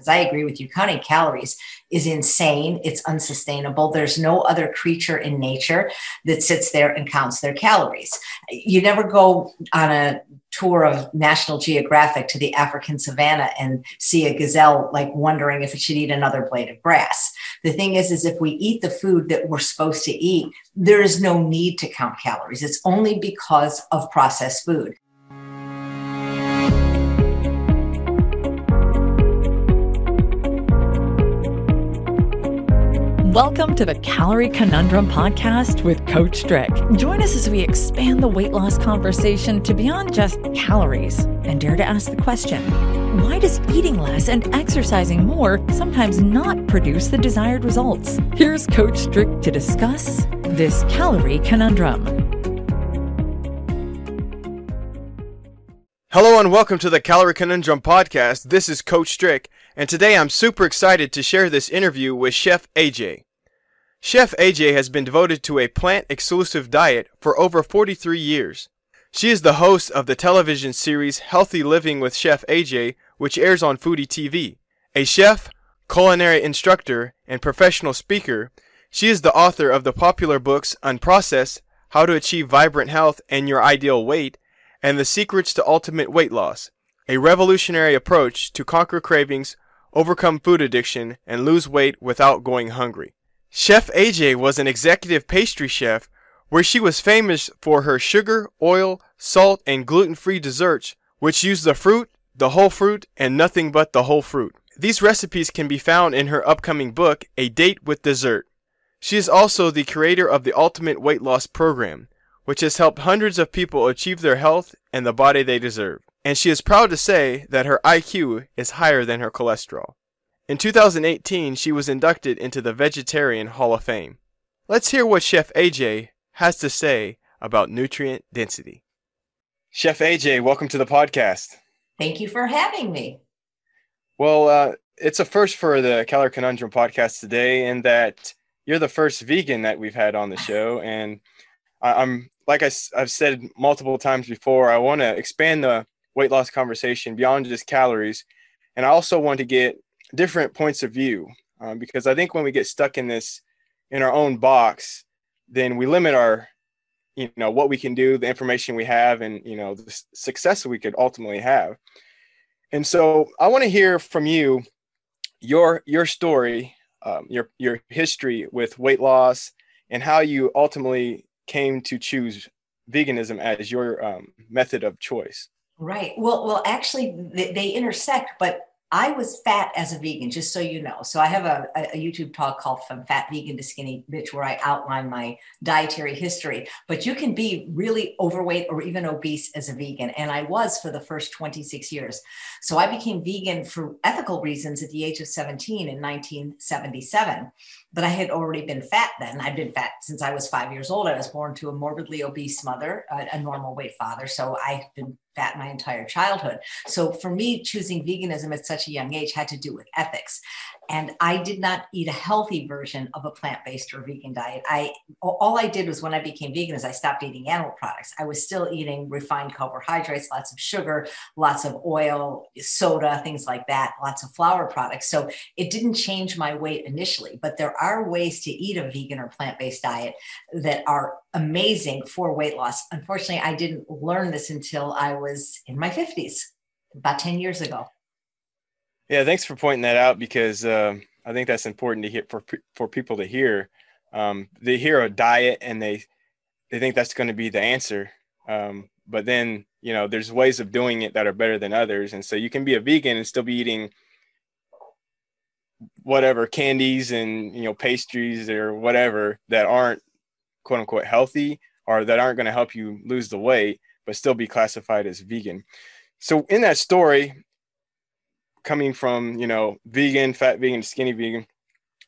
because I agree with you, counting calories is insane. It's unsustainable. There's no other creature in nature that sits there and counts their calories. You never go on a tour of National Geographic to the African savannah and see a gazelle like wondering if it should eat another blade of grass. The thing is, is if we eat the food that we're supposed to eat, there is no need to count calories. It's only because of processed food. Welcome to the Calorie Conundrum Podcast with Coach Strick. Join us as we expand the weight loss conversation to beyond just calories and dare to ask the question why does eating less and exercising more sometimes not produce the desired results? Here's Coach Strick to discuss this calorie conundrum. Hello and welcome to the Calorie Conundrum Podcast. This is Coach Strick, and today I'm super excited to share this interview with Chef AJ. Chef AJ has been devoted to a plant exclusive diet for over 43 years. She is the host of the television series Healthy Living with Chef AJ, which airs on Foodie TV. A chef, culinary instructor, and professional speaker, she is the author of the popular books Unprocessed, How to Achieve Vibrant Health and Your Ideal Weight, and the Secrets to Ultimate Weight Loss, a revolutionary approach to conquer cravings, overcome food addiction, and lose weight without going hungry. Chef AJ was an executive pastry chef where she was famous for her sugar, oil, salt, and gluten-free desserts, which use the fruit, the whole fruit, and nothing but the whole fruit. These recipes can be found in her upcoming book, A Date with Dessert. She is also the creator of the Ultimate Weight Loss Program, which has helped hundreds of people achieve their health and the body they deserve. And she is proud to say that her IQ is higher than her cholesterol. In 2018, she was inducted into the Vegetarian Hall of Fame. Let's hear what Chef AJ has to say about nutrient density. Chef AJ, welcome to the podcast. Thank you for having me. Well, uh, it's a first for the Calorie Conundrum podcast today, in that you're the first vegan that we've had on the show, and I, am like I, I've said multiple times before, I want to expand the weight loss conversation beyond just calories. And I also want to get different points of view um, because I think when we get stuck in this, in our own box, then we limit our, you know, what we can do, the information we have, and, you know, the success we could ultimately have. And so I want to hear from you your your story, um, your your history with weight loss, and how you ultimately came to choose veganism as your um, method of choice? Right. Well, well, actually, they, they intersect, but I was fat as a vegan, just so you know. So I have a, a, YouTube talk called From Fat Vegan to Skinny Bitch, where I outline my dietary history. But you can be really overweight or even obese as a vegan. And I was for the first 26 years. So I became vegan for ethical reasons at the age of 17 in 1977 but I had already been fat then. I'd been fat since I was five years old. I was born to a morbidly obese mother, a, a normal weight father. So I've been fat my entire childhood. So for me, choosing veganism at such a young age had to do with ethics. And I did not eat a healthy version of a plant-based or vegan diet. I all I did was when I became vegan is I stopped eating animal products. I was still eating refined carbohydrates, lots of sugar, lots of oil, soda, things like that, lots of flour products. So it didn't change my weight initially, but there are ways to eat a vegan or plant-based diet that are amazing for weight loss. Unfortunately, I didn't learn this until I was in my 50s, about 10 years ago. Yeah, thanks for pointing that out because uh, I think that's important to hear for for people to hear. Um, they hear a diet and they they think that's going to be the answer, um, but then you know there's ways of doing it that are better than others, and so you can be a vegan and still be eating whatever candies and you know pastries or whatever that aren't quote unquote healthy or that aren't going to help you lose the weight, but still be classified as vegan. So in that story, coming from you know vegan, fat vegan, skinny vegan,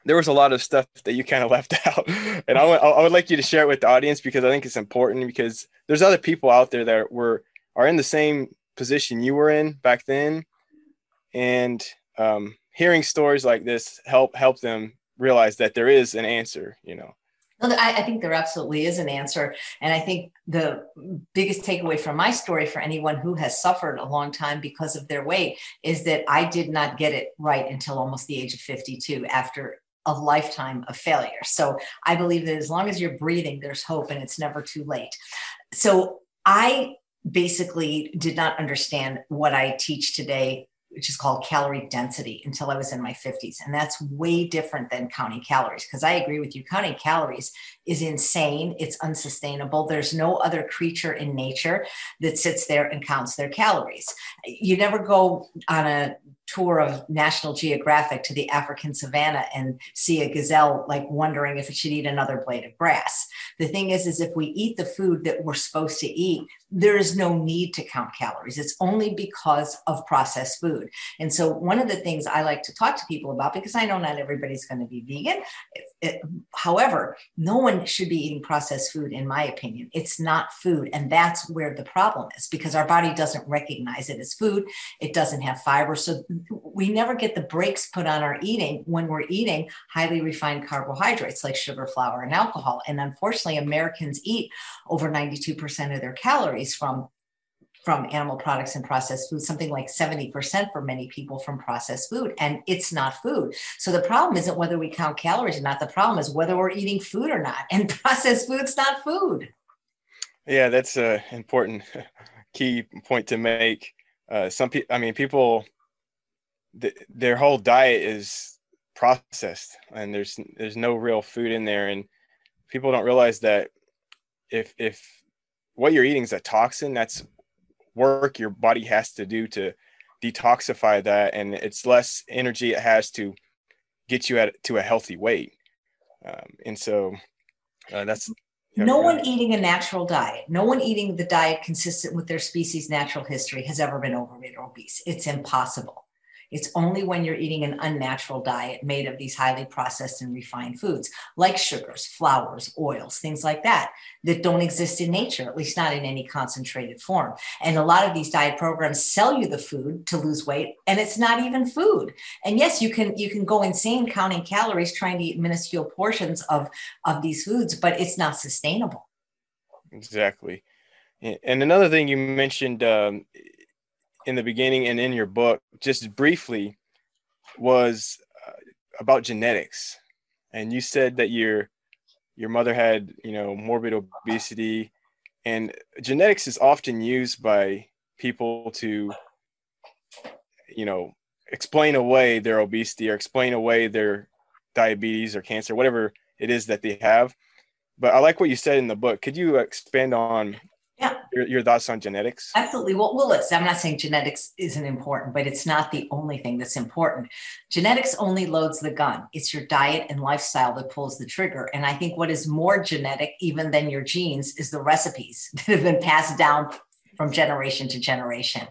there was a lot of stuff that you kind of left out, and I, w- I would like you to share it with the audience because I think it's important because there's other people out there that were are in the same position you were in back then, and um, hearing stories like this help help them realize that there is an answer. You know. I, I, think there absolutely is an answer. And I think the biggest takeaway from my story for anyone who has suffered a long time because of their weight is that I did not get it right until almost the age of 52 after a lifetime of failure. So I believe that as long as you're breathing, there's hope and it's never too late. So I basically did not understand what I teach today which is called calorie density until I was in my 50s. And that's way different than counting calories because I agree with you. Counting calories is insane, it's unsustainable. There's no other creature in nature that sits there and counts their calories. You never go on a tour of National Geographic to the African savannah and see a gazelle like wondering if it should eat another blade of grass. The thing is, is if we eat the food that we're supposed to eat, there is no need to count calories. It's only because of processed food. And so one of the things I like to talk to people about, because I know not everybody's going to be vegan. It, it, however, no one should be eating processed food, in my opinion. It's not food. And that's where the problem is because our body doesn't recognize it as food. It doesn't have fiber. So we never get the brakes put on our eating when we're eating highly refined carbohydrates like sugar, flour, and alcohol. And unfortunately, Americans eat over 92% of their calories from from animal products and processed food, something like 70% for many people from processed food, and it's not food. So the problem isn't whether we count calories or not. The problem is whether we're eating food or not. And processed food's not food. Yeah, that's an important key point to make. Uh, some people, I mean, people th- their whole diet is processed and there's there's no real food in there and people don't realize that if if what you're eating is a toxin that's work your body has to do to detoxify that and it's less energy it has to get you at to a healthy weight. Um, and so uh, that's you know, no one eating a natural diet no one eating the diet consistent with their species natural history has ever been overweight or obese. It's impossible it's only when you're eating an unnatural diet made of these highly processed and refined foods, like sugars, flours, oils, things like that, that don't exist in nature, at least not in any concentrated form. And a lot of these diet programs sell you the food to lose weight, and it's not even food. And yes, you can you can go insane counting calories trying to eat minuscule portions of of these foods, but it's not sustainable. Exactly. And another thing you mentioned um, in the beginning and in your book, just briefly, was uh, about genetics. And you said that your your mother had, you know, morbid obesity, and genetics is often used by people to, you know, explain away their obesity or explain away their diabetes or cancer, whatever it is that they have. But I like what you said in the book. Could you expand on. Your, your thoughts on genetics? Absolutely. Well, well, listen, I'm not saying genetics isn't important, but it's not the only thing that's important. Genetics only loads the gun. It's your diet and lifestyle that pulls the trigger. And I think what is more genetic, even than your genes, is the recipes that have been passed down from generation to generation.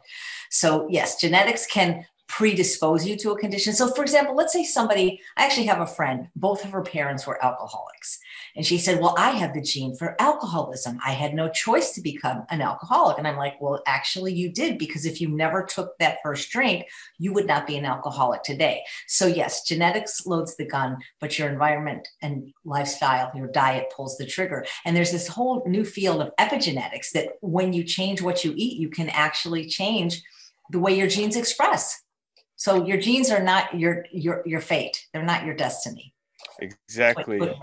So, yes, genetics can predispose you to a condition. So, for example, let's say somebody, I actually have a friend, both of her parents were alcoholics. And she said, Well, I have the gene for alcoholism. I had no choice to become an alcoholic. And I'm like, Well, actually, you did, because if you never took that first drink, you would not be an alcoholic today. So, yes, genetics loads the gun, but your environment and lifestyle, your diet pulls the trigger. And there's this whole new field of epigenetics that when you change what you eat, you can actually change the way your genes express. So your genes are not your your your fate. They're not your destiny. Exactly. Like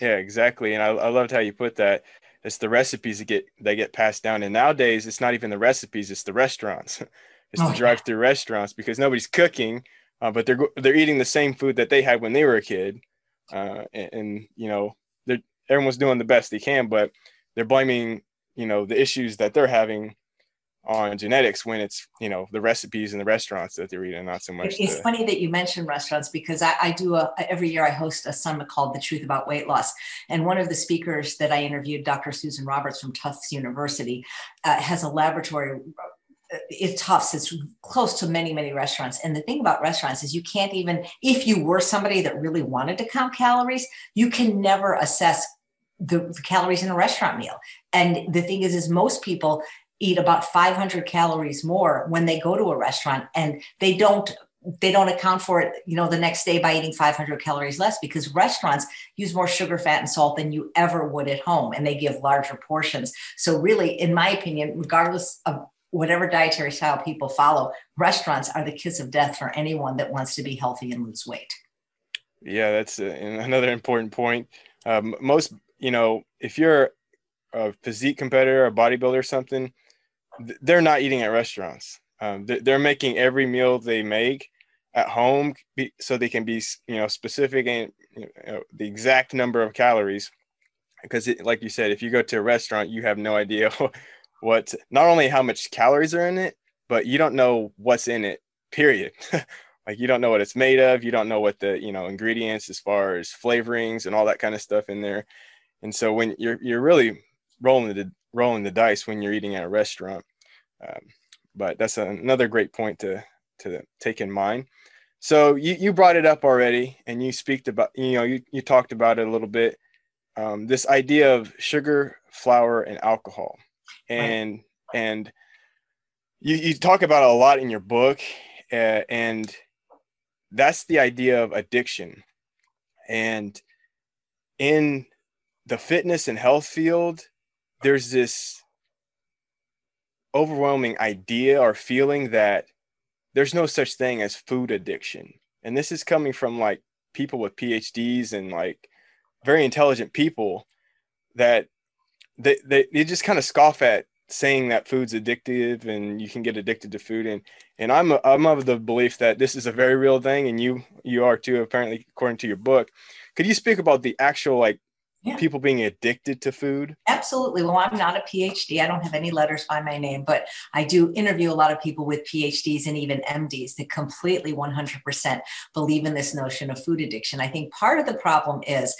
yeah, exactly. And I, I loved how you put that. It's the recipes that get that get passed down. And nowadays it's not even the recipes, it's the restaurants. it's oh, the drive-through yeah. restaurants because nobody's cooking, uh, but they're they're eating the same food that they had when they were a kid. Uh, and, and you know, they're everyone's doing the best they can, but they're blaming, you know, the issues that they're having on genetics when it's you know the recipes in the restaurants that they're eating not so much it's the... funny that you mentioned restaurants because I, I, do a every year i host a summit called the truth about weight loss and one of the speakers that i interviewed dr susan roberts from tufts university uh, has a laboratory uh, it's Tufts. It's close to many, many restaurants. And the thing about restaurants is you can't even, if you were somebody that really wanted to count calories, you can never assess the, the, calories in a restaurant meal. And the thing is, is most people eat about 500 calories more when they go to a restaurant and they don't they don't account for it, you know, the next day by eating 500 calories less because restaurants use more sugar, fat, and salt than you ever would at home, and they give larger portions. So, really, in my opinion, regardless of whatever dietary style people follow, restaurants are the kiss of death for anyone that wants to be healthy and lose weight. Yeah, that's a, another important point. Um, most, you know, if you're a physique competitor, a bodybuilder, or something, they're not eating at restaurants. Um, they're making every meal they make at home so they can be, you know, specific and you know, the exact number of calories. Because, it, like you said, if you go to a restaurant, you have no idea what, not only how much calories are in it, but you don't know what's in it. Period. like you don't know what it's made of. You don't know what the you know ingredients as far as flavorings and all that kind of stuff in there. And so when you're you're really rolling the rolling the dice when you're eating at a restaurant. Um, but that's another great point to to take in mind. So you, you brought it up already, and you speak about you know you, you talked about it a little bit. Um, this idea of sugar, flour, and alcohol, and right. and you you talk about it a lot in your book, uh, and that's the idea of addiction, and in the fitness and health field, there's this overwhelming idea or feeling that there's no such thing as food addiction. And this is coming from like people with PhDs and like very intelligent people that they, they, they just kind of scoff at saying that food's addictive and you can get addicted to food and and I'm I'm of the belief that this is a very real thing and you you are too apparently according to your book. Could you speak about the actual like yeah. people being addicted to food? Absolutely. Well, I'm not a PhD. I don't have any letters by my name, but I do interview a lot of people with PhDs and even MDs that completely 100% believe in this notion of food addiction. I think part of the problem is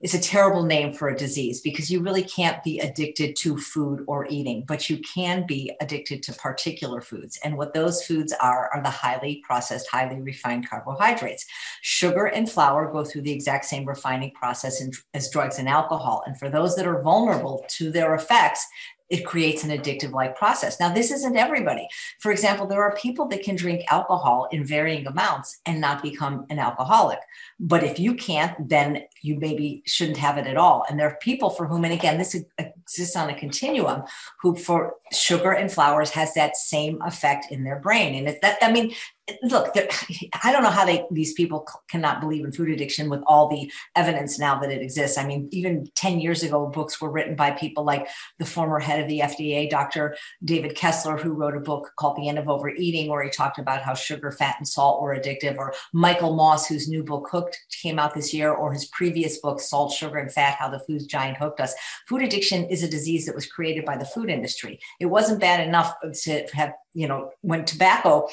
is a terrible name for a disease because you really can't be addicted to food or eating, but you can be addicted to particular foods. And what those foods are are the highly processed, highly refined carbohydrates. Sugar and flour go through the exact same refining process as drugs and alcohol. And for those that are vulnerable to their effects, it creates an addictive like process. Now, this isn't everybody. For example, there are people that can drink alcohol in varying amounts and not become an alcoholic. But if you can't, then you maybe shouldn't have it at all. And there are people for whom, and again, this exists on a continuum, who for sugar and flours has that same effect in their brain. And it's that, I mean, look, I don't know how they these people cannot believe in food addiction with all the evidence now that it exists. I mean, even 10 years ago, books were written by people like the former head of the FDA, Dr. David Kessler, who wrote a book called The End of Overeating, where he talked about how sugar, fat, and salt were addictive, or Michael Moss, whose new book Hooked came out this year, or his previous book, Salt, Sugar, and Fat How the Food Giant Hooked Us. Food addiction is a disease that was created by the food industry. It wasn't bad enough to have, you know, when tobacco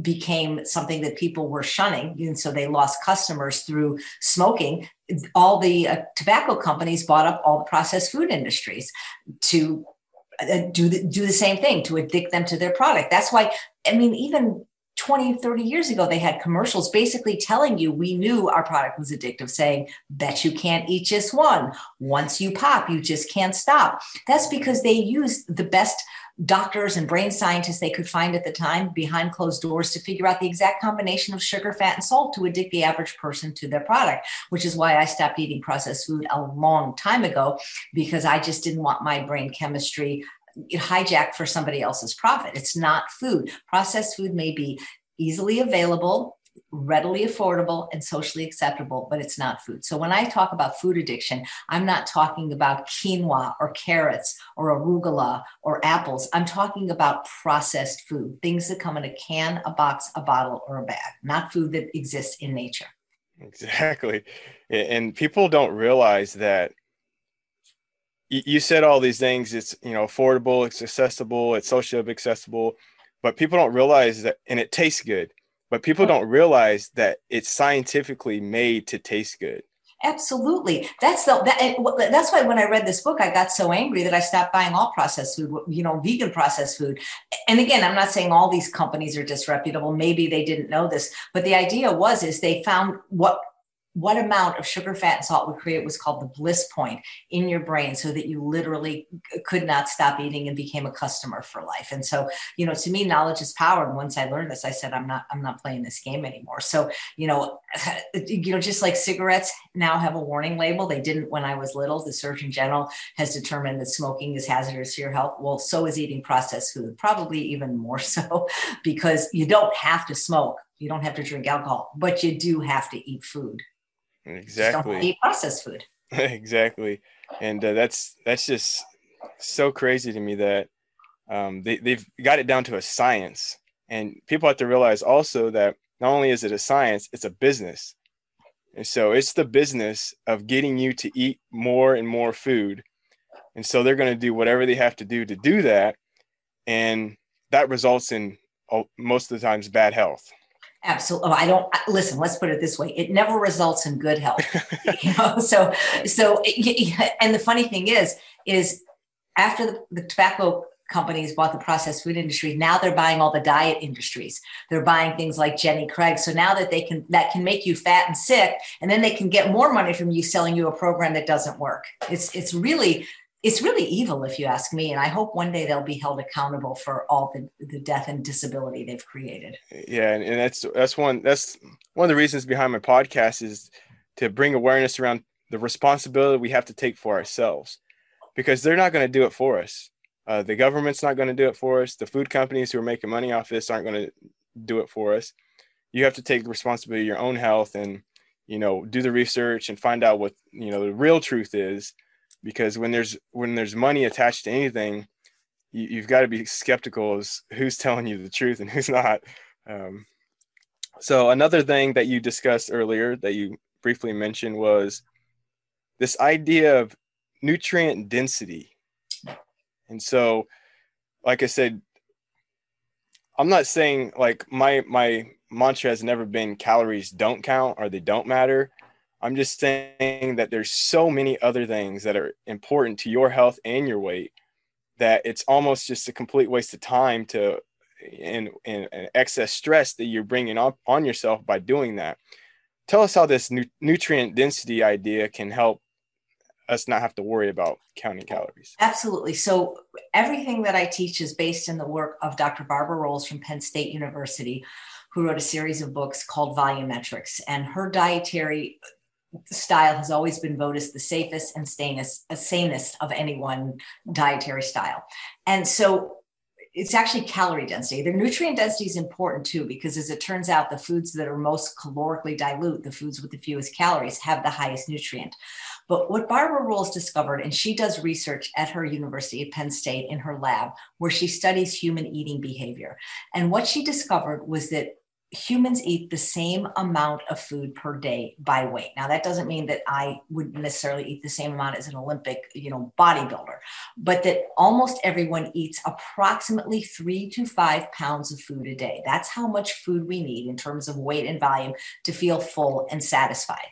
became something that people were shunning and so they lost customers through smoking. All the uh, tobacco companies bought up all the processed food industries to uh, do the, do the same thing to addict them to their product. That's why i mean even 20 30 years ago they had commercials basically telling you we knew our product was addictive saying bet you can't eat just one. Once you pop you just can't stop. That's because they used the best doctors and brain scientists they could find at the time behind closed doors to figure out the exact combination of sugar, fat, and salt to addict the average person to their product, which is why I stopped eating processed food a long time ago because I just didn't want my brain chemistry hijacked for somebody else's profit. It's not food. Processed food may be easily available readily affordable and socially acceptable, but it's not food. So when I talk about food addiction, I'm not talking about quinoa or carrots or arugula or apples. I'm talking about processed food, things that come in a can, a box, a bottle, or a bag, not food that exists in nature. Exactly. And people don't realize that you said all these things it's you know affordable it's accessible it's socially accessible but people don't realize that and it tastes good but people don't realize that it's scientifically made to taste good. Absolutely. That's the that, that's why when i read this book i got so angry that i stopped buying all processed food you know vegan processed food. And again i'm not saying all these companies are disreputable. Maybe they didn't know this. But the idea was is they found what what amount of sugar, fat, and salt would create was called the bliss point in your brain so that you literally could not stop eating and became a customer for life. And so, you know, to me, knowledge is power. And once I learned this, I said, I'm not, I'm not playing this game anymore. So, you know, you know, just like cigarettes now have a warning label, they didn't when I was little. The Surgeon General has determined that smoking is hazardous to your health. Well, so is eating processed food, probably even more so because you don't have to smoke. You don't have to drink alcohol, but you do have to eat food. Exactly. eat processed food. exactly, and uh, that's that's just so crazy to me that um, they they've got it down to a science, and people have to realize also that not only is it a science, it's a business, and so it's the business of getting you to eat more and more food, and so they're going to do whatever they have to do to do that, and that results in most of the times bad health. Absolutely. Oh, I don't listen. Let's put it this way: it never results in good health. you know, so so, and the funny thing is, is after the, the tobacco companies bought the processed food industry now they're buying all the diet industries they're buying things like jenny craig so now that they can that can make you fat and sick and then they can get more money from you selling you a program that doesn't work it's it's really it's really evil if you ask me and i hope one day they'll be held accountable for all the, the death and disability they've created. Yeah and, and that's that's one that's one of the reasons behind my podcast is to bring awareness around the responsibility we have to take for ourselves because they're not going to do it for us. Uh, the government's not going to do it for us. The food companies who are making money off this aren't going to do it for us. You have to take responsibility of your own health and you know do the research and find out what you know the real truth is because when there's when there's money attached to anything you, have got to be skeptical as who's telling you the truth and who's not. Um, so another thing that you discussed earlier that you briefly mentioned was this idea of nutrient density. And so like i said i'm not saying like my my mantra has never been calories don't count or they don't matter I'm just saying that there's so many other things that are important to your health and your weight that it's almost just a complete waste of time to and, and, and excess stress that you're bringing up on yourself by doing that. Tell us how this nu- nutrient density idea can help us not have to worry about counting calories. Absolutely. So everything that I teach is based in the work of Dr. Barbara Rolls from Penn State University, who wrote a series of books called Volumetrics. And her dietary style has always been voted as the safest and sanest, uh, sanest of any one dietary style. And so it's actually calorie density. The nutrient density is important too, because as it turns out, the foods that are most calorically dilute, the foods with the fewest calories, have the highest nutrient. But what Barbara Rolls discovered, and she does research at her university at Penn State in her lab, where she studies human eating behavior. And what she discovered was that humans eat the same amount of food per day by weight. Now that doesn't mean that I would necessarily eat the same amount as an Olympic, you know, bodybuilder, but that almost everyone eats approximately 3 to 5 pounds of food a day. That's how much food we need in terms of weight and volume to feel full and satisfied.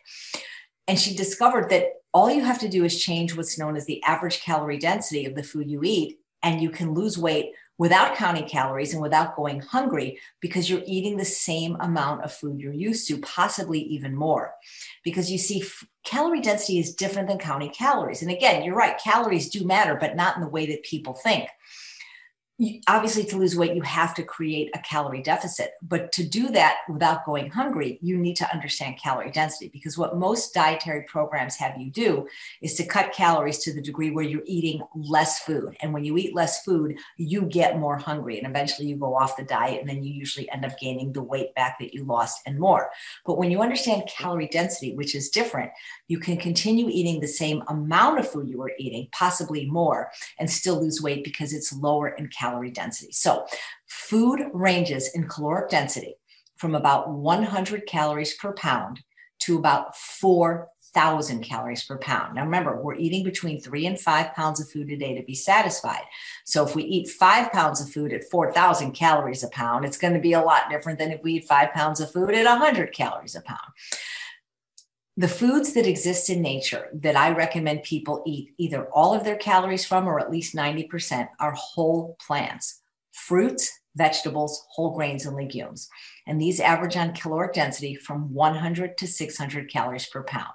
And she discovered that all you have to do is change what's known as the average calorie density of the food you eat and you can lose weight without counting calories and without going hungry because you're eating the same amount of food you're used to, possibly even more. Because you see, f- calorie density is different than counting calories. And again, you're right, calories do matter, but not in the way that people think obviously to lose weight you have to create a calorie deficit. But to do that without going hungry you need to understand calorie density because what most dietary programs have you do is to cut calories to the degree where you're eating less food. And when you eat less food you get more hungry and eventually you go off the diet and then you usually end up gaining the weight back that you lost and more. But when you understand calorie density which is different you can continue eating the same amount of food you were eating possibly more and still lose weight because it's lower in calories calorie density. So, food ranges in caloric density from about 100 calories per pound to about 4,000 calories per pound. Now, remember, we're eating between three and five pounds of food a day to be satisfied. So, if we eat five pounds of food at 4,000 calories a pound, it's going to be a lot different than if we eat five pounds of food at 100 calories a pound the foods that exist in nature that I recommend people eat either all of their calories from or at least 90% are whole plants, fruits, vegetables, whole grains, and legumes. And these average on caloric density from 100 to 600 calories per pound.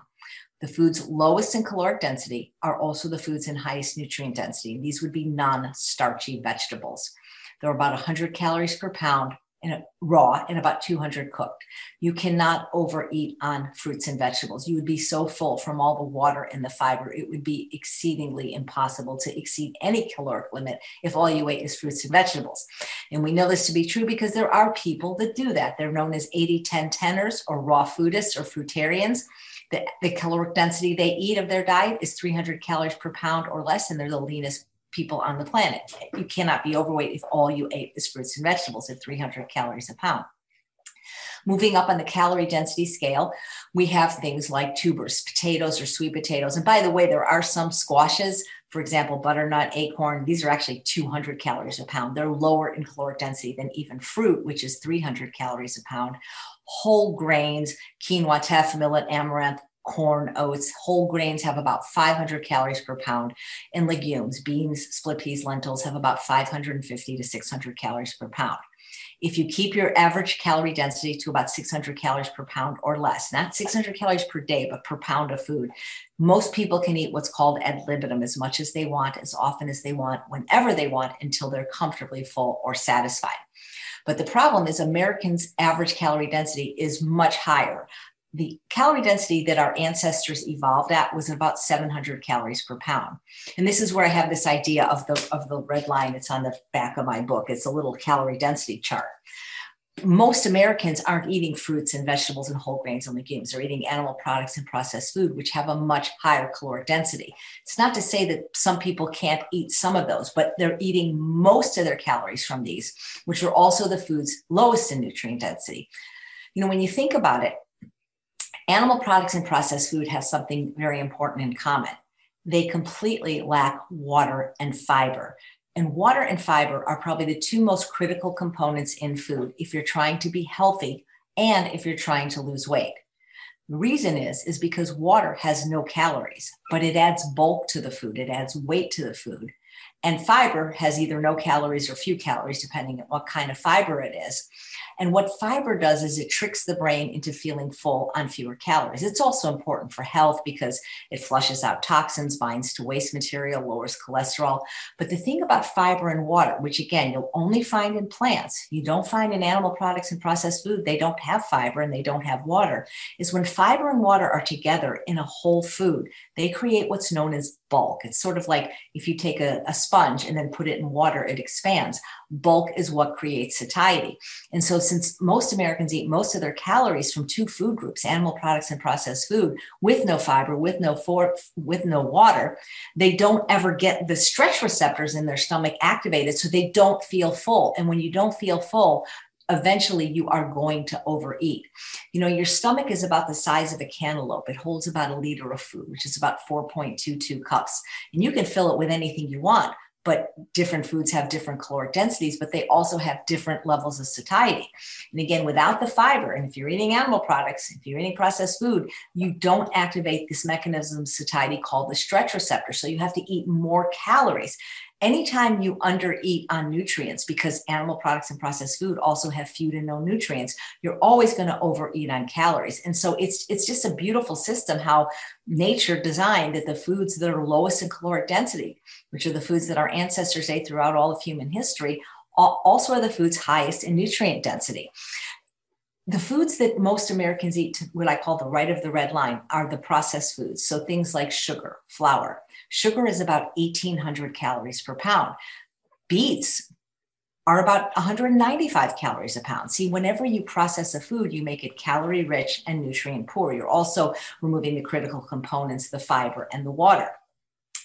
The foods lowest in caloric density are also the foods in highest nutrient density. These would be non starchy vegetables. They're about 100 calories per pound in raw and about 200 cooked. You cannot overeat on fruits and vegetables. You would be so full from all the water and the fiber, it would be exceedingly impossible to exceed any caloric limit if all you ate is fruits and vegetables. And we know this to be true because there are people that do that. They're known as 80 10 teners or raw foodists or fruitarians. The, the caloric density they eat of their diet is 300 calories per pound or less, and they're the leanest people on the planet. You cannot be overweight if all you ate is fruits and vegetables at 300 calories a pound. Moving up on the calorie density scale, we have things like tubers, potatoes or sweet potatoes. And by the way, there are some squashes, for example, butternut, acorn, these are actually 200 calories a pound. They're lower in caloric density than even fruit, which is 300 calories a pound. Whole grains, quinoa, teff, millet, amaranth, corn, oats, whole grains have about 500 calories per pound, and legumes, beans, split peas, lentils have about 550 to 600 calories per pound. If you keep your average calorie density to about 600 calories per pound or less, not 600 calories per day, but per pound of food, most people can eat what's called ad libitum as much as they want, as often as they want, whenever they want, until they're comfortably full or satisfied. But the problem is Americans' average calorie density is much higher the calorie density that our ancestors evolved at was about 700 calories per pound. And this is where I have this idea of the of the red line. that's on the back of my book. It's a little calorie density chart. Most Americans aren't eating fruits and vegetables and whole grains and legumes. They're eating animal products and processed food, which have a much higher caloric density. It's not to say that some people can't eat some of those, but they're eating most of their calories from these, which are also the foods lowest in nutrient density. You know, when you think about it, Animal products and processed food have something very important in common. They completely lack water and fiber. And water and fiber are probably the two most critical components in food if you're trying to be healthy and if you're trying to lose weight. The reason is is because water has no calories, but it adds bulk to the food, it adds weight to the food. And fiber has either no calories or few calories, depending on what kind of fiber it is. And what fiber does is it tricks the brain into feeling full on fewer calories. It's also important for health because it flushes out toxins, binds to waste material, lowers cholesterol. But the thing about fiber and water, which again, you'll only find in plants, you don't find in animal products and processed food, they don't have fiber and they don't have water, is when fiber and water are together in a whole food, they create what's known as bulk. It's sort of like if you take a, a sponge and then put it in water, it expands bulk is what creates satiety. And so, since most Americans eat most of their calories from two food groups, animal products and processed food, with no fiber, with no for, with no water, they don't ever get the stretch receptors in their stomach activated, so they don't feel full. And when you don't feel full, eventually you are going to overeat. You know, your stomach is about the size of a cantaloupe. It holds about a liter of food, which is about 4.22 cups. And you can fill it with anything you want but different foods have different caloric densities, but they also have different levels of satiety. And again, without the fiber, and if you're eating animal products, if you're eating processed food, you don't activate this mechanism of satiety called the stretch receptor. So you have to eat more calories anytime you undereat on nutrients, because animal products and processed food also have few to no nutrients, you're always going to overeat on calories. And so it's it's just a beautiful system how nature designed that the foods that are lowest in caloric density, which are the foods that our ancestors ate throughout all of human history, also are the foods highest in nutrient density the foods that most Americans eat, to what I call the right of the red line, are the processed foods. So things like sugar, flour, Sugar is about 1800 calories per pound. Beets are about 195 calories a pound. See, whenever you process a food, you make it calorie rich and nutrient poor. You're also removing the critical components, the fiber and the water.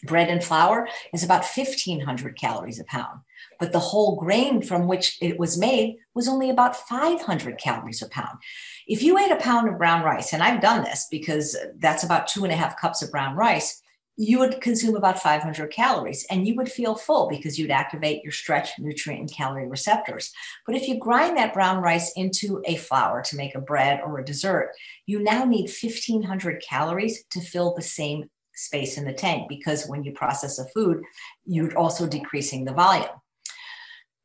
Bread and flour is about 1500 calories a pound, but the whole grain from which it was made was only about 500 calories a pound. If you ate a pound of brown rice, and I've done this because that's about two and a half cups of brown rice, you would consume about 500 calories and you would feel full because you'd activate your stretch nutrient and calorie receptors. But if you grind that brown rice into a flour to make a bread or a dessert, you now need 1500 calories to fill the same space in the tank because when you process a food, you're also decreasing the volume.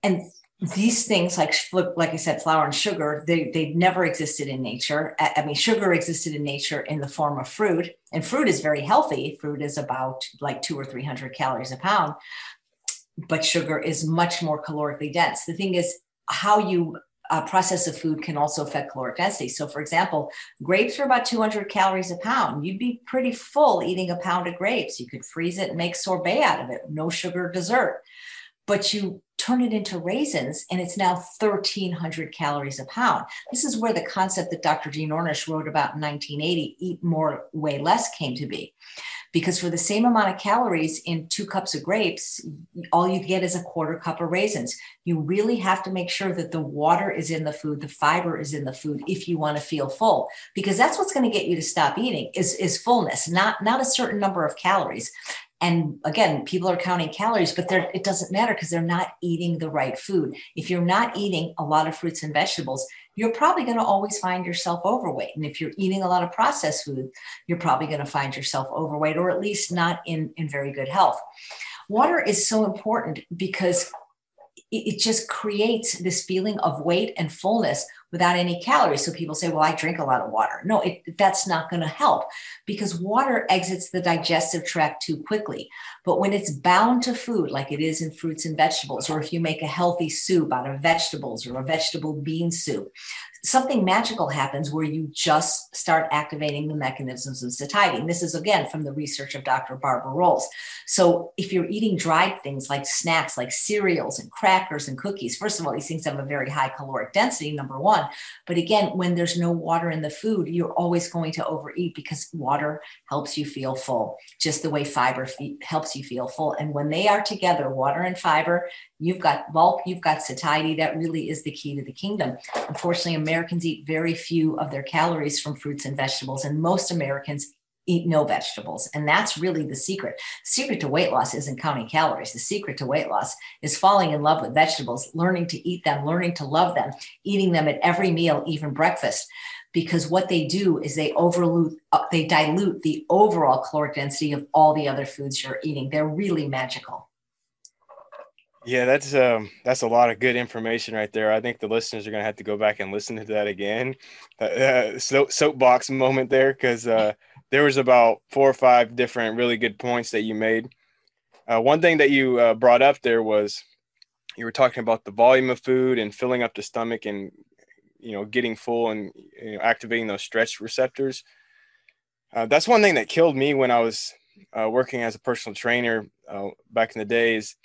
And these things like like i said flour and sugar they, they've never existed in nature i mean sugar existed in nature in the form of fruit and fruit is very healthy fruit is about like two or three hundred calories a pound but sugar is much more calorically dense the thing is how you uh, process of food can also affect caloric density. So, for example, grapes are about 200 calories a pound. You'd be pretty full eating a pound of grapes. You could freeze it and make sorbet out of it, no sugar dessert. But you turn it into raisins and it's now 1300 calories a pound. This is where the concept that Dr. Dean Ornish wrote about in 1980, eat more, weigh less, came to be. Because for the same amount of calories in two cups of grapes, all you get is a quarter cup of raisins. You really have to make sure that the water is in the food, the fiber is in the food if you want to feel full, because that's what's going to get you to stop eating is, is fullness, not, not a certain number of calories. And again, people are counting calories, but it doesn't matter because they're not eating the right food. If you're not eating a lot of fruits and vegetables, you're probably going to always find yourself overweight. And if you're eating a lot of processed food, you're probably going to find yourself overweight or at least not in, in very good health. Water is so important because it just creates this feeling of weight and fullness without any calories. So people say, well, I drink a lot of water. No, it, that's not going to help because water exits the digestive tract too quickly. But when it's bound to food, like it is in fruits and vegetables, or if you make a healthy soup out of vegetables or a vegetable bean soup, something magical happens where you just start activating the mechanisms of satiety. And this is again from the research of Dr. Barbara Rolls. So if you're eating dried things like snacks, like cereals and crackers and cookies, first of all, these things have a very high caloric density, number one. But again, when there's no water in the food, you're always going to overeat because water helps you feel full, just the way fiber helps you feel full. And when they are together, water and fiber, you've got bulk, you've got satiety. That really is the key to the kingdom. Unfortunately, Americans eat very few of their calories from fruits and vegetables, and most Americans eat no vegetables. And that's really the secret. Secret to weight loss isn't counting calories. The secret to weight loss is falling in love with vegetables, learning to eat them, learning to love them, eating them at every meal, even breakfast. Because what they do is they overload, uh, they dilute the overall caloric density of all the other foods you're eating. They're really magical. Yeah, that's um that's a lot of good information right there. I think the listeners are gonna have to go back and listen to that again. Uh, uh, so, soapbox moment there, because uh, there was about four or five different really good points that you made. Uh, one thing that you uh, brought up there was you were talking about the volume of food and filling up the stomach and you know getting full and you know, activating those stretch receptors. Uh, that's one thing that killed me when I was uh, working as a personal trainer uh, back in the days.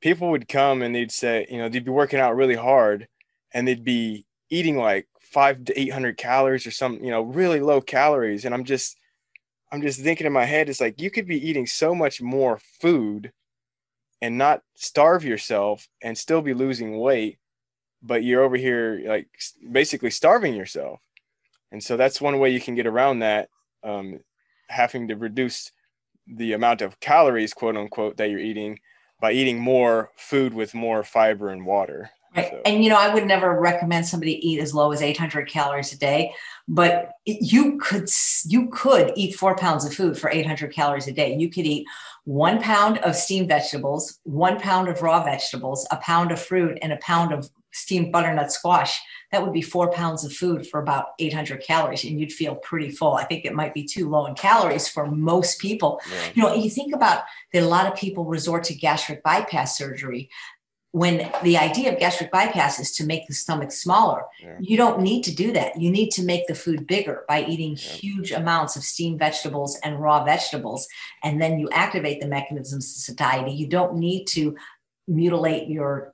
People would come and they'd say, you know, they'd be working out really hard and they'd be eating like five to 800 calories or some, you know, really low calories. And I'm just, I'm just thinking in my head, it's like you could be eating so much more food and not starve yourself and still be losing weight, but you're over here like basically starving yourself. And so that's one way you can get around that, um, having to reduce the amount of calories, quote unquote, that you're eating by eating more food with more fiber and water. Right. So. And you know, I would never recommend somebody eat as low as 800 calories a day, but you could you could eat four pounds of food for 800 calories a day. You could eat one pound of steamed vegetables, one pound of raw vegetables, a pound of fruit, and a pound of steamed butternut squash. That would be four pounds of food for about 800 calories, and you'd feel pretty full. I think it might be too low in calories for most people. Yeah. You know, you think about that a lot of people resort to gastric bypass surgery when the idea of gastric bypass is to make the stomach smaller yeah. you don't need to do that you need to make the food bigger by eating yeah. huge amounts of steamed vegetables and raw vegetables and then you activate the mechanisms of satiety you don't need to mutilate your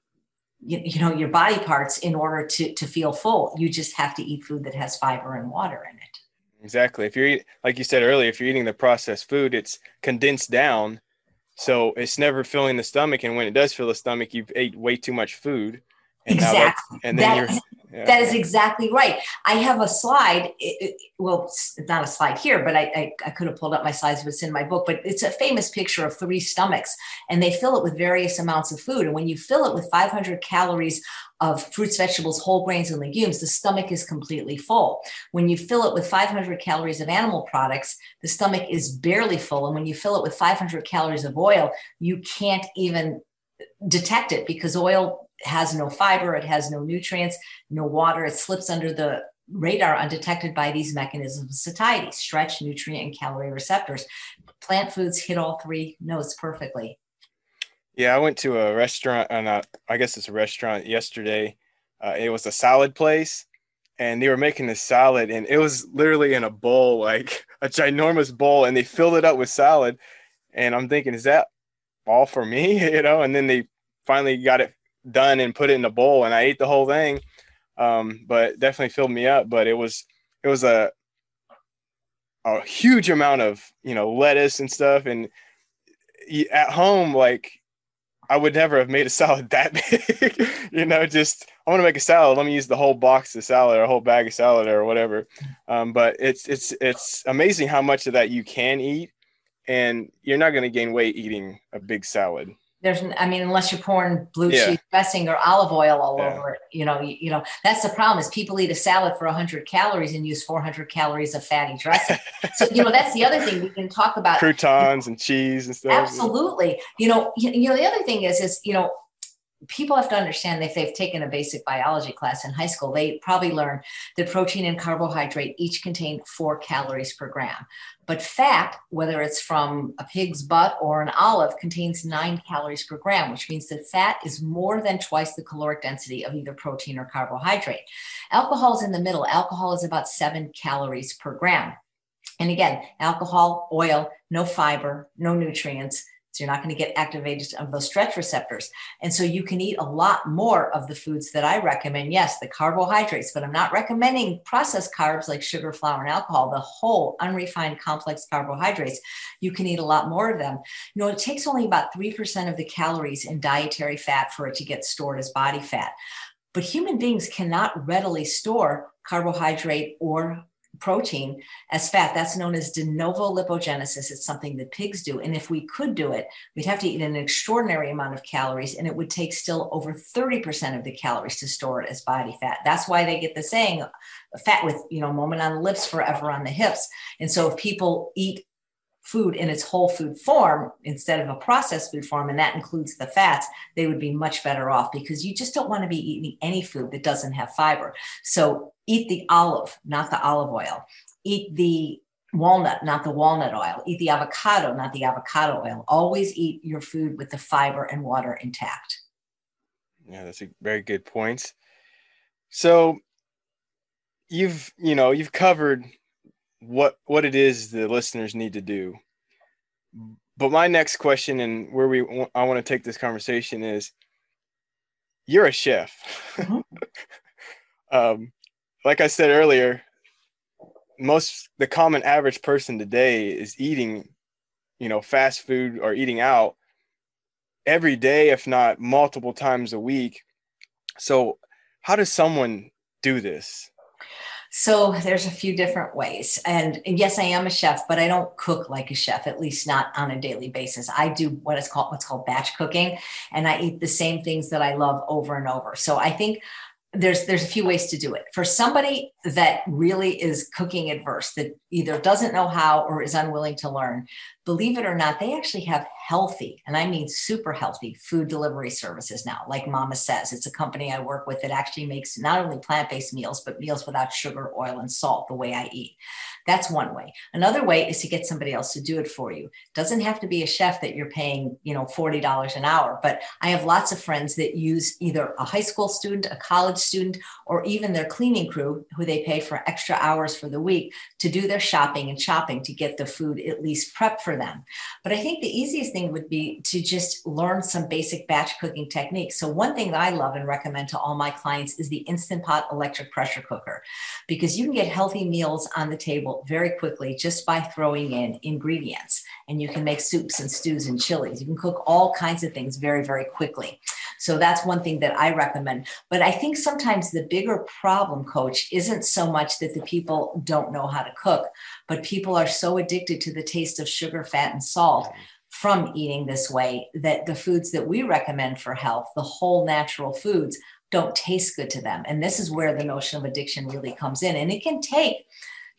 you, you know your body parts in order to to feel full you just have to eat food that has fiber and water in it exactly if you're like you said earlier if you're eating the processed food it's condensed down so it's never filling the stomach, and when it does fill the stomach, you've ate way too much food. And exactly. and then that, you're. That is exactly right. I have a slide. It, it, well, it's not a slide here, but I, I, I, could have pulled up my slides, but it's in my book. But it's a famous picture of three stomachs, and they fill it with various amounts of food. And when you fill it with 500 calories of fruits, vegetables, whole grains, and legumes, the stomach is completely full. When you fill it with 500 calories of animal products, the stomach is barely full. And when you fill it with 500 calories of oil, you can't even detect it because oil has no fiber, it has no nutrients, no water. It slips under the radar undetected by these mechanisms of satiety, stretch, nutrient, and calorie receptors. Plant foods hit all three notes perfectly. Yeah, I went to a restaurant, and uh, I guess it's a restaurant yesterday. Uh, it was a salad place, and they were making a salad, and it was literally in a bowl, like a ginormous bowl, and they filled it up with salad. And I'm thinking, is that all for me? You know, and then they finally got it done and put it in a bowl, and I ate the whole thing. Um, but definitely filled me up. But it was it was a a huge amount of you know lettuce and stuff, and at home like I would never have made a salad that big. you know, just I want to make a salad. Let me use the whole box of salad or a whole bag of salad or whatever. Um, but it's it's it's amazing how much of that you can eat, and you're not going to gain weight eating a big salad. There's i mean unless you're pouring blue yeah. cheese dressing or olive oil all yeah. over it you know you, you, know that's the problem is people eat a salad for 100 calories and use 400 calories of fatty dressing. So you know that's the other thing we can talk about. Croutons and cheese and stuff. Absolutely. You know you, you know the other thing is is you know people have to understand if they've taken a basic biology class in high school, they probably learn that protein and carbohydrate each contain four calories per gram. But fat, whether it's from a pig's butt or an olive, contains nine calories per gram, which means that fat is more than twice the caloric density of either protein or carbohydrate. Alcohol is in the middle. Alcohol is about seven calories per gram. And again, alcohol, oil, no fiber, no nutrients, so you're not going to get activated of those stretch receptors. And so you can eat a lot more of the foods that I recommend. Yes, the carbohydrates, but I'm not recommending processed carbs like sugar, flour, and alcohol. The whole unrefined complex carbohydrates, you can eat a lot more of them. You know, it takes only about 3% of the calories in dietary fat for it to get stored as body fat. But human beings cannot readily store carbohydrate or protein as fat. That's known as de novo lipogenesis. It's something that pigs do. And if we could do it, we'd have to eat an extraordinary amount of calories, and it would take still over 30% of the calories to store it as body fat. That's why they get the saying, fat with, you know, moment on the lips, forever on the hips. And so if people eat food in its whole food form instead of a processed food form, and that includes the fats, they would be much better off because you just don't want to be eating any food that doesn't have fiber. So eat the olive, not the olive oil. Eat the walnut, not the walnut oil. Eat the avocado, not the avocado oil. Always eat your food with the fiber and water intact. Yeah, that's a very good point. So you've, you know, you've covered what what it is the listeners need to do. But my next question and where we I want to take this conversation is you're a chef. Mm-hmm. um, like I said earlier, most the common average person today is eating, you know, fast food or eating out every day, if not multiple times a week. So, how does someone do this? So there's a few different ways. And, yes, I am a chef, but I don't cook like a chef, at least not on a daily basis. I do what is called what's called batch cooking, and I eat the same things that I love over and over. So I think there's there's a few ways to do it. For somebody that really is cooking adverse that either doesn't know how or is unwilling to learn believe it or not they actually have healthy and i mean super healthy food delivery services now. Like Mama Sezz it's a company i work with that actually makes not only plant-based meals but meals without sugar oil and salt the way i eat that's one way another way is to get somebody else to do it for you doesn't have to be a chef that you're paying you know $40 an hour but i have lots of friends that use either a high school student a college student or even their cleaning crew who they pay for extra hours for the week to do their shopping and shopping to get the food at least prepped for them. But I think the easiest thing would be to just learn some basic batch cooking techniques. So, one thing that I love and recommend to all my clients is the Instant Pot electric pressure cooker because you can get healthy meals on the table very quickly just by throwing in ingredients. And you can make soups and stews and chilies. You can cook all kinds of things very, very quickly. So that's one thing that I recommend. But I think sometimes the bigger problem, coach, isn't so much that the people don't know how to cook, but people are so addicted to the taste of sugar, fat, and salt from eating this way that the foods that we recommend for health, the whole natural foods, don't taste good to them. And this is where the notion of addiction really comes in. And it can take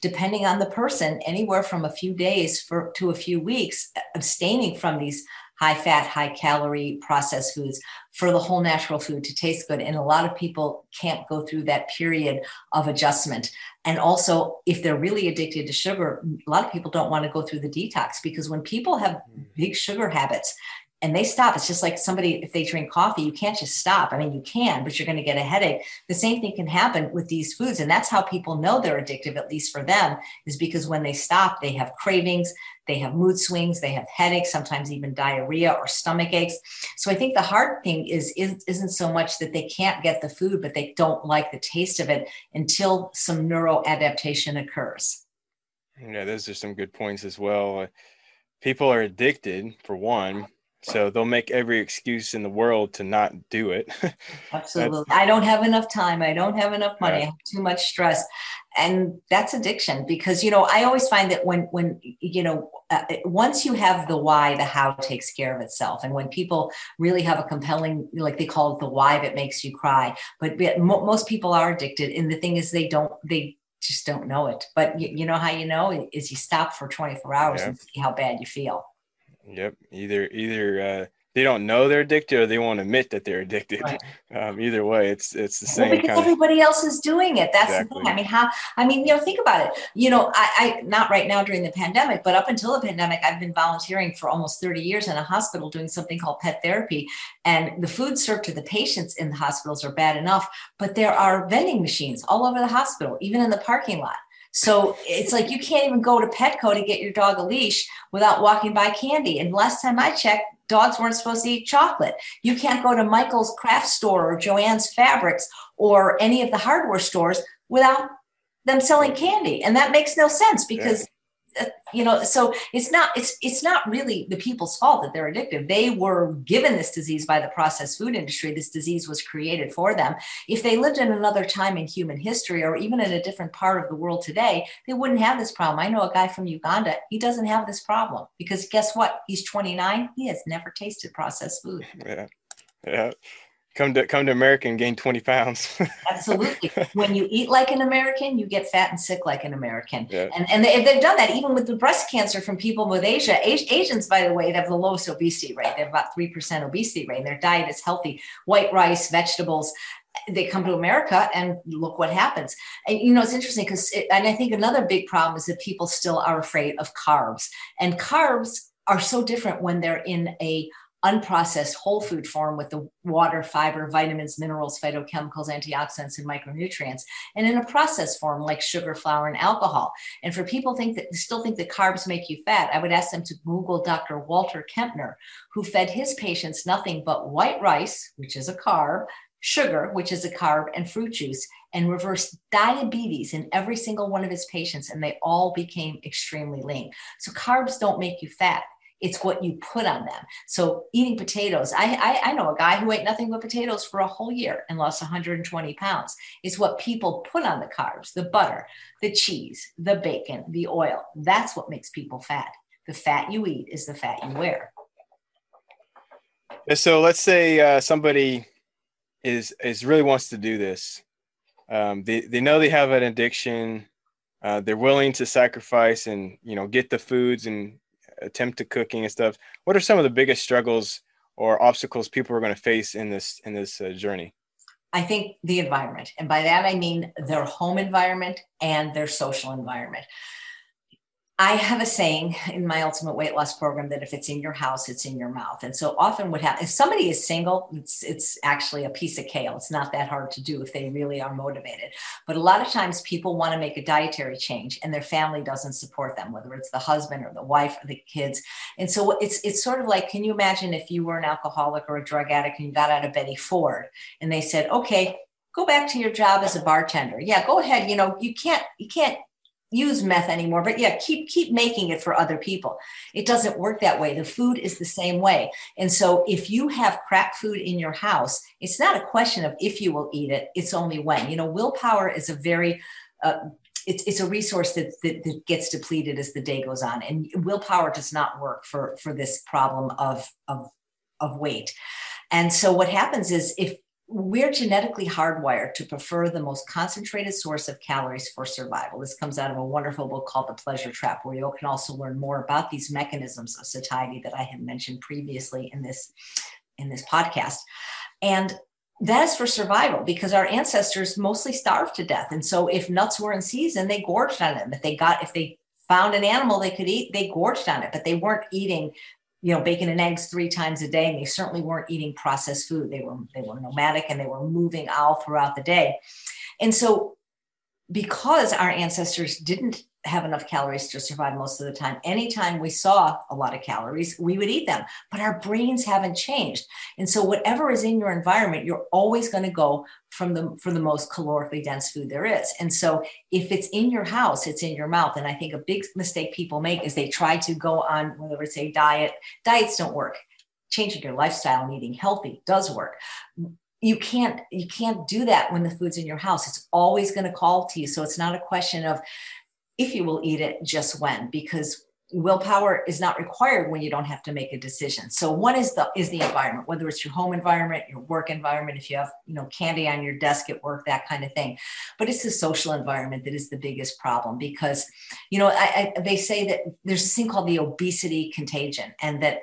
depending on the person, anywhere from a few days for, to a few weeks abstaining from these high fat, high calorie processed foods for the whole natural food to taste good. And a lot of people can't go through that period of adjustment. And also, if they're really addicted to sugar, a lot of people don't want to go through the detox because when people have mm-hmm. big sugar habits, and they stop. It's just like somebody, if they drink coffee, you can't just stop. I mean, you can, but you're going to get a headache. The same thing can happen with these foods. And that's how people know they're addictive, at least for them, is because when they stop, they have cravings, they have mood swings, they have headaches, sometimes even diarrhea or stomach aches. So I think the hard thing is, is isn't so much that they can't get the food, but they don't like the taste of it until some neuroadaptation occurs. Yeah, those are some good points as well. Uh, people are addicted, for one, so they'll make every excuse in the world to not do it. Absolutely. I don't have enough time. I don't have enough money. Yeah. I have too much stress. And that's addiction because, you know, I always find that when, when, you know, uh, once you have the why, the how takes care of itself. And when people really have a compelling, like they call it the why that makes you cry, but, but most people are addicted. And the thing is, they don't, they, just don't know it. But you, you know how you know is you stop for 24 hours yeah. and see how bad you feel. Yep. Either either uh, they don't know they're addicted or they won't admit that they're addicted. Right. Um, either way, it's it's the same. Well, because everybody of... else is doing it. That's exactly. the thing. I mean, how? I mean, you know, think about it. You know, I, I not right now during the pandemic, but up until the pandemic, I've been volunteering for almost 30 years in a hospital doing something called pet therapy. And the food served to the patients in the hospitals are bad enough, but there are vending machines all over the hospital, even in the parking lot. So it's like you can't even go to Petco to get your dog a leash without walking by candy. And last time I checked, dogs weren't supposed to eat chocolate. You can't go to Michael's craft store or Joann's Fabrics or any of the hardware stores without them selling candy. And that makes no sense because uh, Uh, you know so it's not it's it's not really the people's fault that they're addictive. They were given this disease by the processed food industry. This disease was created for them. If they lived in another time in human history or even in a different part of the world today they wouldn't have this problem. I know a guy from uganda. He doesn't have this problem because guess what? He's 29 he has never tasted processed food. Yeah. Yeah come to come to America and gain 20 pounds. Absolutely. When you eat like an American, you get fat and sick like an American. Yeah. And and they, they've done that even with the breast cancer from people with Asia. Asians, by the way, they have the lowest obesity rate. They have about 3% obesity rate. And their diet is healthy. White rice, vegetables. They come to America and look what happens. And you know, it's interesting because, it, and I think another big problem is that people still are afraid of carbs. And carbs are so different when they're in a unprocessed whole food form with the water, fiber, vitamins, minerals, phytochemicals, antioxidants, and micronutrients, and in a processed form like sugar, flour, and alcohol. And for people think that still think that carbs make you fat, I would ask them to Google Dr. Walter Kempner, who fed his patients nothing but white rice, which is a carb, sugar, which is a carb, and fruit juice, and reversed diabetes in every single one of his patients, and they all became extremely lean. So carbs don't make you fat it's what you put on them. So eating potatoes, I, I, I, know a guy who ate nothing but potatoes for a whole year and lost 120 pounds. It's what people put on the carbs, the butter, the cheese, the bacon, the oil. That's what makes people fat. The fat you eat is the fat you wear. So let's say uh, somebody is is really wants to do this. Um, they they know they have an addiction. Uh, they're willing to sacrifice and you know get the foods and attempt to cooking and stuff what are some of the biggest struggles or obstacles people are going to face in this in this uh, journey? I think the environment and by that i mean their home environment and their social environment I have a saying in my ultimate weight loss program that if it's in your house, it's in your mouth. And so often what happens if somebody is single, it's it's actually a piece of kale. It's not that hard to do if they really are motivated. But a lot of times people want to make a dietary change and their family doesn't support them, whether it's the husband or the wife or the kids. And so it's it's sort of like, can you imagine if you were an alcoholic or a drug addict and you got out of Betty Ford and they said, okay, go back to your job as a bartender. Yeah, go ahead. You know, you can't you can't use meth anymore but yeah keep keep making it for other people. It doesn't work that way. The food is the same way. And so if you have crap food in your house it's not a question of if you will eat it it's only when. You know willpower is a very uh, it's, it's a resource that, that, that gets depleted as the day goes on. And willpower does not work for for this problem of of of weight. And so what happens is if we're genetically hardwired to prefer the most concentrated source of calories for survival. This comes out of a wonderful book called The Pleasure Trap, where you can also learn more about these mechanisms of satiety that I had mentioned previously in this in this podcast. And that is for survival because our ancestors mostly starved to death. And so if nuts were in season, they gorged on them. If they got if they found an animal they could eat, they gorged on it, but they weren't eating you know bacon and eggs three times a day and they certainly weren't eating processed food. They were they were nomadic and they were moving all throughout the day. And so because our ancestors didn't have enough calories to survive most of the time. Anytime we saw a lot of calories, we would eat them, but our brains haven't changed. And so whatever is in your environment, you're always going to go from the for the most calorically dense food there is. And so if it's in your house, it's in your mouth. And I think a big mistake people make is they try to go on whether it's a diet. Diets don't work. Changing your lifestyle and eating healthy does work you can't you can't do that when the food's in your house it's always going to call to you so it's not a question of if you will eat it, just when, because willpower is not required when you don't have to make a decision. So one is the is the environment whether it's your home environment your work environment if you have you know candy on your desk at work that kind of thing. But it's the social environment that is the biggest problem because you know I, I, they say that there's this thing called the obesity contagion and that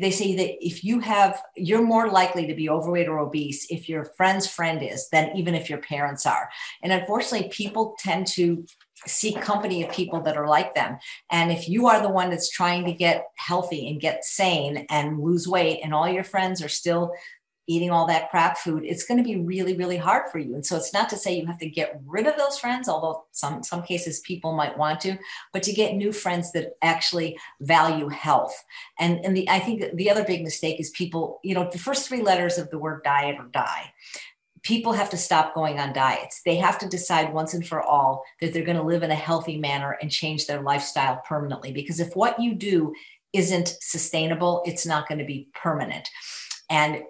they say that if you have you're more likely to be overweight or obese if your friend's friend is than even if your parents are. And unfortunately people tend to seek company of people that are like them. And if you are the one that's trying to get healthy and get sane and lose weight, and all your friends are still eating all that crap food, it's going to be really, really hard for you. And so it's not to say you have to get rid of those friends, although some some cases people might want to, but to get new friends that actually value health. And and the I think the other big mistake is people, you know, the first three letters of the word diet or die people have to stop going on diets. They have to decide once and for all that they're going to live in a healthy manner and change their lifestyle permanently. Because if what you do isn't sustainable, it's not going to be permanent. And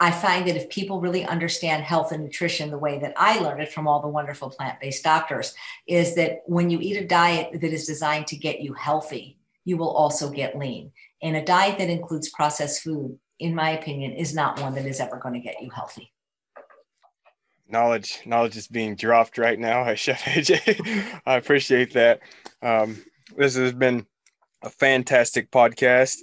I find that if people really understand health and nutrition the way that I learned it from all the wonderful plant based doctors, is that when you eat a diet that is designed to get you healthy, you will also get lean. And a diet that includes processed food, in my opinion, is not one that is ever going to get you healthy knowledge knowledge is being dropped right now. Chef aj i appreciate that. Um, this has been a fantastic podcast.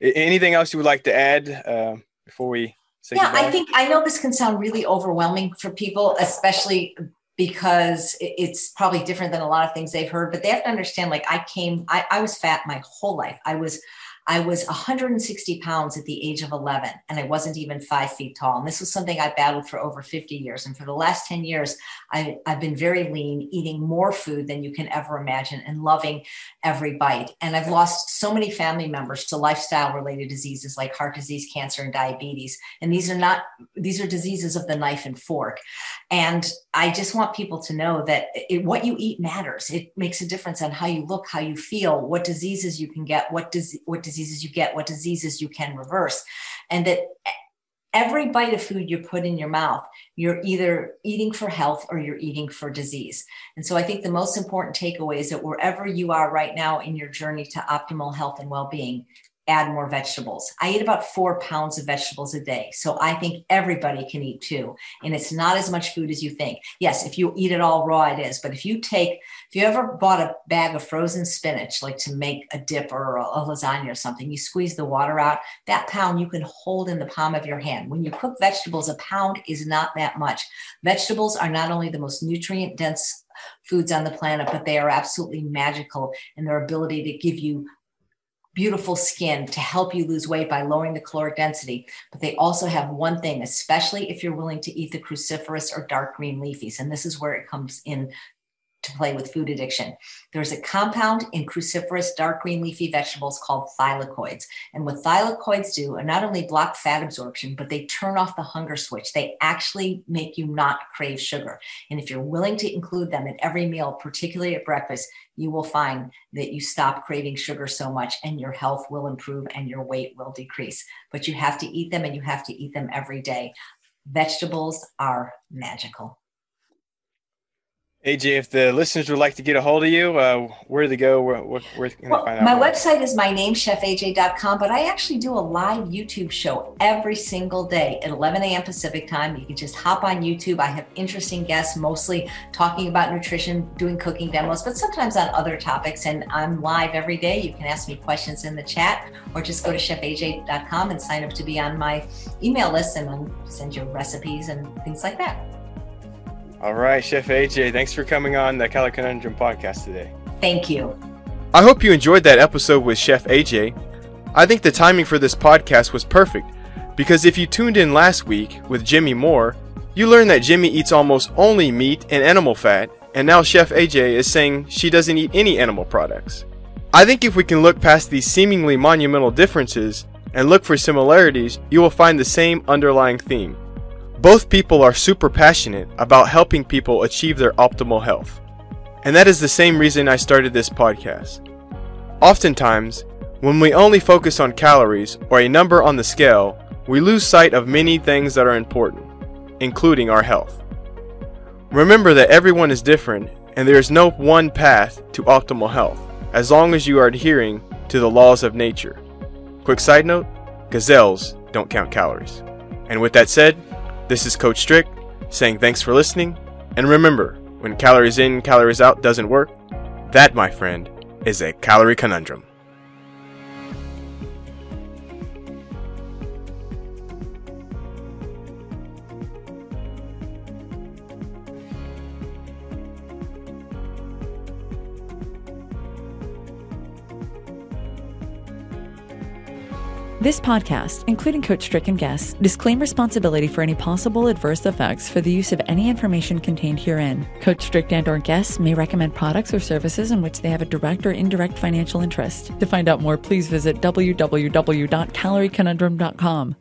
Anything else you would like to add uh, before we say yeah goodbye? i think i know this can sound really overwhelming for people especially because it's probably different than a lot of things they've heard but they have to understand like i came I, I was fat my whole life. I was I was 160 pounds at the age of 11, and I wasn't even five feet tall. And this was something I battled for over 50 years. And for the last 10 years, I, have been very lean, eating more food than you can ever imagine, and loving every bite. And I've lost so many family members to lifestyle related diseases like heart disease, cancer, and diabetes. And these are not, these are diseases of the knife and fork. And I just want people to know that it, what you eat matters. It makes a difference on how you look, how you feel, what diseases you can get, what does what diseases you get, what diseases you can reverse, and that every bite of food you put in your mouth, you're either eating for health or you're eating for disease. And so I think the most important takeaway is that wherever you are right now in your journey to optimal health and well-being, add more vegetables. I eat about four pounds of vegetables a day. So I think everybody can eat two. And it's not as much food as you think. Yes, if you eat it all raw, it is. But if you take, if you ever bought a bag of frozen spinach, like to make a dip or a, a lasagna or something, you squeeze the water out, that pound you can hold in the palm of your hand. When you cook vegetables, a pound is not that much. Vegetables are not only the most nutrient dense foods on the planet, but they are absolutely magical in their ability to give you beautiful skin to help you lose weight by lowering the caloric density. But they also have one thing, especially if you're willing to eat the cruciferous or dark green leafies. And this is where it comes in to play with food addiction. There's a compound in cruciferous dark green leafy vegetables called thylakoids. And what thylakoids do are not only block fat absorption, but they turn off the hunger switch. They actually make you not crave sugar. And if you're willing to include them in every meal, particularly at breakfast, you will find that you stop craving sugar so much and your health will improve and your weight will decrease. But you have to eat them and you have to eat them every day. Vegetables are magical. AJ, if the listeners would like to get a hold of you, uh, where do they go? Where, where, where can well, find out? My more? website is my name, chefaj.com, but I actually do a live YouTube show every single day at 11 a.m. Pacific time. You can just hop on YouTube. I have interesting guests, mostly talking about nutrition, doing cooking demos, but sometimes on other topics. And I'm live every day. You can ask me questions in the chat or just go to chefaj.com and sign up to be on my email list and I'll send you recipes and things like that. All right, Chef AJ, thanks for coming on the Calorie Conundrum podcast today. Thank you. I hope you enjoyed that episode with Chef AJ. I think the timing for this podcast was perfect because if you tuned in last week with Jimmy Moore, you learned that Jimmy eats almost only meat and animal fat, and now Chef AJ is saying she doesn't eat any animal products. I think if we can look past these seemingly monumental differences and look for similarities, you will find the same underlying theme. Both people are super passionate about helping people achieve their optimal health. And that is the same reason I started this podcast. Oftentimes, when we only focus on calories or a number on the scale, we lose sight of many things that are important, including our health. Remember that everyone is different and there is no one path to optimal health as long as you are adhering to the laws of nature. Quick side note gazelles don't count calories. And with that said, this is Coach Strick saying thanks for listening. And remember, when calories in, calories out doesn't work, that, my friend, is a calorie conundrum. This podcast, including Coach Strick and guests, disclaim responsibility for any possible adverse effects for the use of any information contained herein. Coach Strick and or guests may recommend products or services in which they have a direct or indirect financial interest. To find out more, please visit www.calorieconundrum.com.